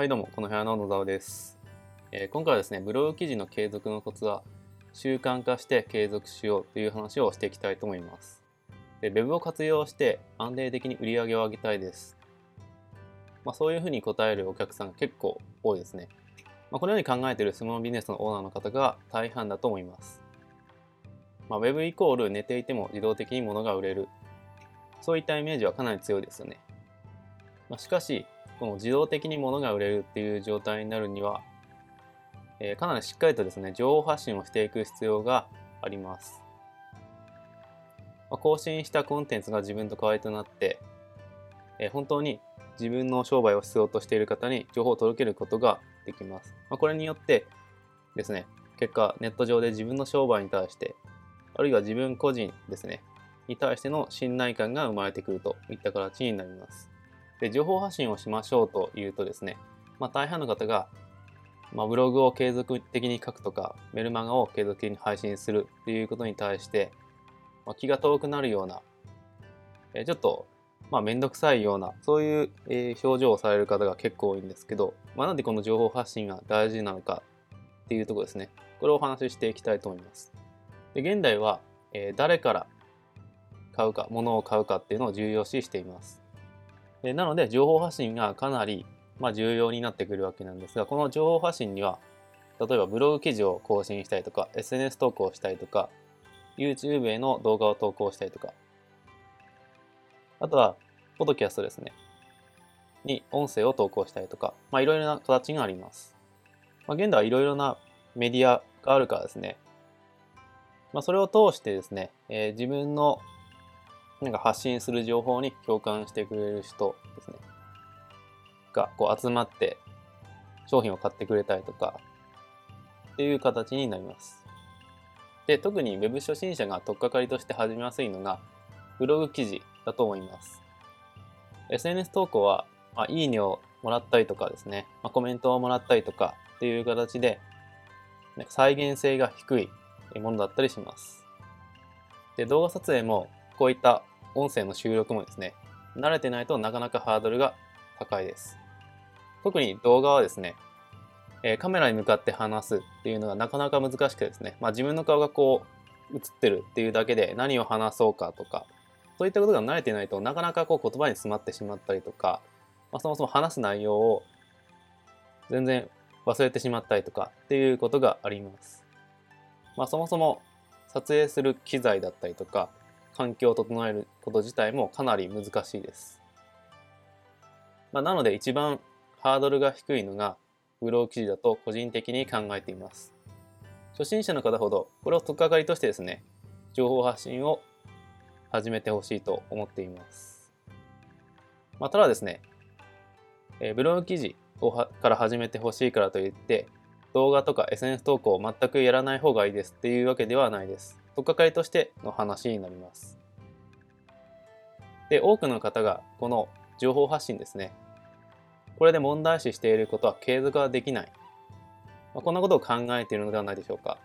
はいどうも、この部屋の野沢です、えー今回はですね、ブログ記事の継続のコツは習慣化して継続しようという話をしていきたいと思います。で、ウェブを活用して安定的に売り上げを上げたいです。まあ、そういうふうに答えるお客さんが結構多いですね。まあ、このように考えているスモービジネスのオーナーの方が大半だと思います。まあ、ウェブイコール寝ていても自動的に物が売れる。そういったイメージはかなり強いですよね。まあ、しかし、この自動的に物が売れるっていう状態になるには、えーかなりしっかりとですね、情報発信をしていく必要があります。まあ、更新したコンテンツが自分と代わりとなって、えー本当に自分の商売を必要としている方に情報を届けることができます。まあ、これによってですね、結果ネット上で自分の商売に対して、あるいは自分個人ですね、に対しての信頼感が生まれてくるといった形になります。で、情報発信をしましょうというとですね、まあ、大半の方が、まあ、ブログを継続的に書くとか、メルマガを継続的に配信するっていうことに対して、まあ、気が遠くなるような、えちょっと、まあ、めんどくさいような、そういう、え表情をされる方が結構多いんですけど、まあ、なんでこの情報発信が大事なのかっていうところですね。これをお話ししていきたいと思います。で現代は、え誰から買うか、物を買うかっていうのを重要視しています。でなので、情報発信がかなり、まあ、重要になってくるわけなんですが、この情報発信には、例えばブログ記事を更新したりとか、SNS 投稿したりとか、YouTube への動画を投稿したりとか、あとは、ポッドキャストですね。に音声を投稿したりとか、まあ、いろいろな形があります。まあ、現代はいろいろなメディアがあるからですね、まあ、それを通してですね、えー自分のなんか発信する情報に共感してくれる人ですね、がこう集まって商品を買ってくれたりとか、っていう形になります。で、特に Web 初心者が取っかかりとして始めやすいのが、ブログ記事だと思います。SNS 投稿は、まあ、いいねをもらったりとかですね、まあ、コメントをもらったりとかっていう形で、なんか再現性が低いものだったりします。で、動画撮影もこういった音声の収録もですね、慣れてないとなかなかハードルが高いです。特に動画はですね、えカメラに向かって話すっていうのがなかなか難しくてですね、まあ、自分の顔がこう映ってるっていうだけで何を話そうかとか、そういったことが慣れてないとなかなかこう言葉に詰まってしまったりとか、まあ、そもそも話す内容を全然忘れてしまったりとかっていうことがあります。まあ、そもそも撮影する機材だったりとか環境を整えること自体もかなり難しいです。まあ、なので一番ハードルが低いのがブログ記事だと個人的に考えています。初心者の方ほどこれを取っかかりとしてですね、情報発信を始めてほしいと思っています。まあ、ただですね、えブログ記事をから始めてほしいからといって動画とか SNS 投稿を全くやらない方がいいですっていうわけではないです。取っかかりとしての話になります。で、多くの方がこの情報発信ですね。これで問題視していることは継続ができない。まあ、こんなことを考えているのではないでしょうか。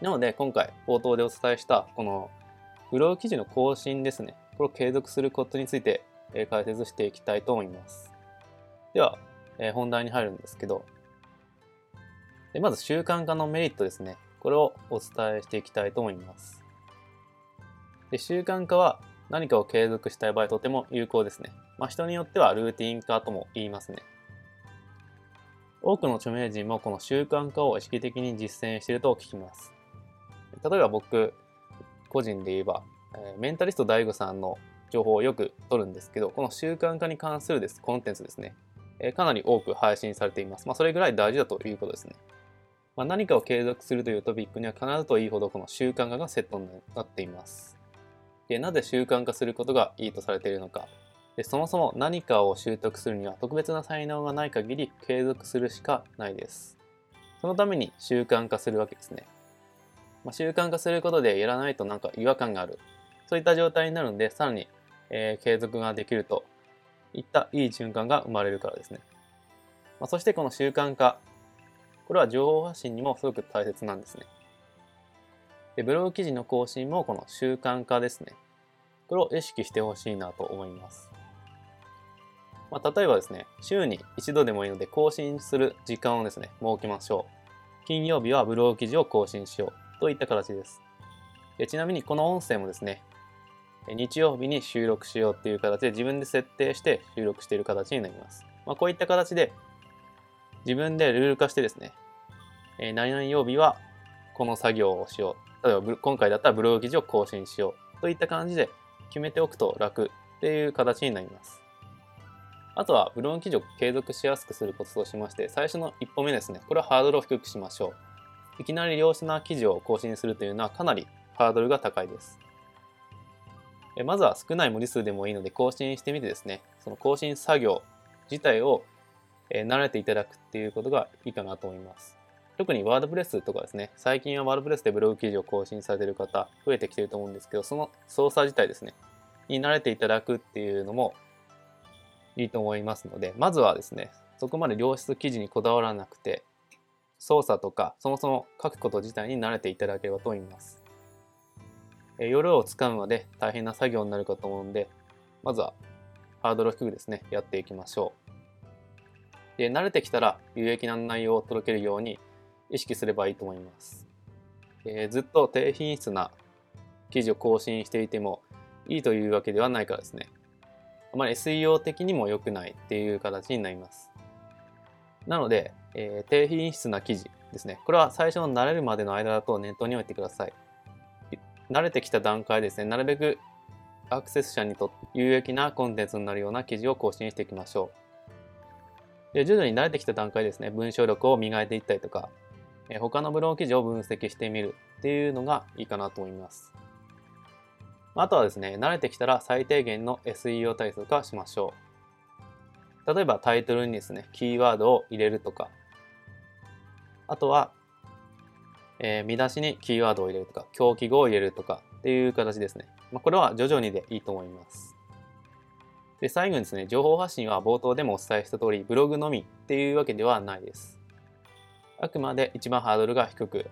なので今回冒頭でお伝えしたこのブログ記事の更新ですね。これを継続することについて解説していきたいと思います。では、え本題に入るんですけど、でまず習慣化のメリットですね。これをお伝えしていきたいと思います。で習慣化は何かを継続したい場合とても有効ですね。まあ、人によってはルーティン化とも言いますね。多くの著名人もこの習慣化を意識的に実践していると聞きます。例えば僕、個人で言えば、メンタリスト DAIGO さんの情報をよく取るんですけど、この習慣化に関するですコンテンツですね、かなり多く配信されています。まあ、それぐらい大事だということですね。まあ、何かを継続するというトピックには必ずといいほどこの習慣化がセットになっています。でなぜ習慣化することがいいとされているのか。でそもそも何かを習得するには特別な才能がない限り継続するしかないです。そのために習慣化するわけですね。まあ、習慣化することでやらないとなんか違和感がある。そういった状態になるんで、さらに、えー継続ができるといったいい循環が生まれるからですね。まあ、そしてこの習慣化。これは情報発信にもすごく大切なんですね。でブログ記事の更新もこの習慣化ですね。これを意識してほしいなと思います。まあ、例えばですね、週に一度でもいいので更新する時間をですね、設けましょう。金曜日はブログ記事を更新しようといった形です。でちなみにこの音声もですね、日曜日に収録しようっていう形で自分で設定して収録している形になります。まあ、こういった形で自分でルール化してですね、えー、何々曜日はこの作業をしよう。例えば今回だったらブログ記事を更新しようといった感じで決めておくと楽っていう形になります。あとはブログ記事を継続しやすくするコツとしまして、最初の一歩目ですね。これはハードルを低くしましょう。いきなり良質な記事を更新するというのはかなりハードルが高いです。まずは少ない文字数でもいいので更新してみてですね、その更新作業自体をえ慣れていただくっていうことがいいかなと思います。特にワードプレスとかですね、最近はワードプレスでブログ記事を更新されている方増えてきてると思うんですけど、その操作自体ですね、に慣れていただくっていうのもいいと思いますので、まずはですね、そこまで良質記事にこだわらなくて、操作とか、そもそも書くこと自体に慣れていただければと思います。え夜をつかむまで大変な作業になるかと思うんで、まずはハードル低くですね、やっていきましょう。で、慣れてきたら有益な内容を届けるように意識すればいいと思います。えー、ずっと低品質な記事を更新していてもいいというわけではないからですね。あまり SEO 的にも良くないっていう形になります。なので、えー、低品質な記事ですね。これは最初の慣れるまでの間だと念頭に置いてください。慣れてきた段階ですね、なるべくアクセス者にとって有益なコンテンツになるような記事を更新していきましょう。で徐々に慣れてきた段階ですね、文章力を磨いていったりとか、他のブログ記事を分析してみるっていうのがいいかなと思います。あとはですね、慣れてきたら最低限の SEO 対策はしましょう。例えばタイトルにですね、キーワードを入れるとか、あとは、えー、見出しにキーワードを入れるとか、狂気語を入れるとかっていう形ですね。まあ、これは徐々にでいいと思います。で、最後にですね、情報発信は冒頭でもお伝えした通り、ブログのみっていうわけではないです。あくまで一番ハードルが低く、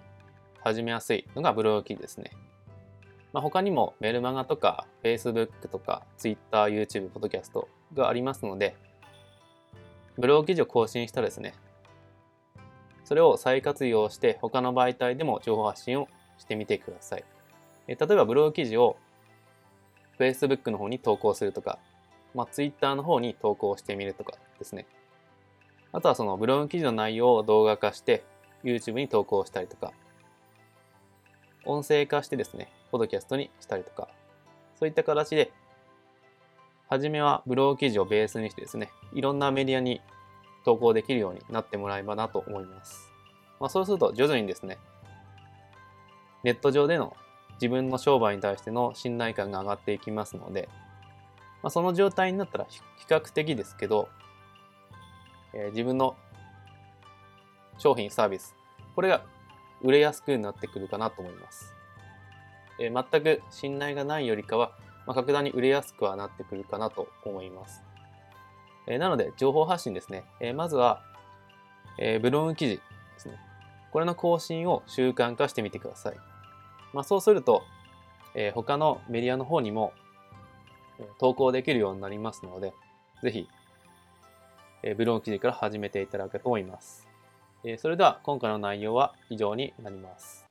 始めやすいのがブログ記事ですね。まあ、他にもメルマガとか Facebook とか Twitter、YouTube、Podcast がありますので、ブログ記事を更新したらですね、それを再活用して他の媒体でも情報発信をしてみてください。例えばブログ記事を Facebook の方に投稿するとか、まあ、Twitter の方に投稿してみるとかですね。あとはそのブログ記事の内容を動画化して YouTube に投稿したりとか、音声化してですね、ポドキャストにしたりとか、そういった形で、はじめはブログ記事をベースにしてですね、いろんなメディアに投稿できるようになってもらえばなと思います。まあ、そうすると徐々にですね、ネット上での自分の商売に対しての信頼感が上がっていきますので、まあ、その状態になったら比較的ですけど、えー、自分の商品、サービス、これが売れやすくなってくるかなと思います。えー、全く信頼がないよりかは、まあ、格段に売れやすくはなってくるかなと思います。えー、なので、情報発信ですね。え、まずは、えブログ記事ですね。これの更新を習慣化してみてください。まあ、そうすると、え他のメディアの方にも投稿できるようになりますので、ぜひ、えブログ記事から始めていただけると思います。えそれでは今回の内容は以上になります。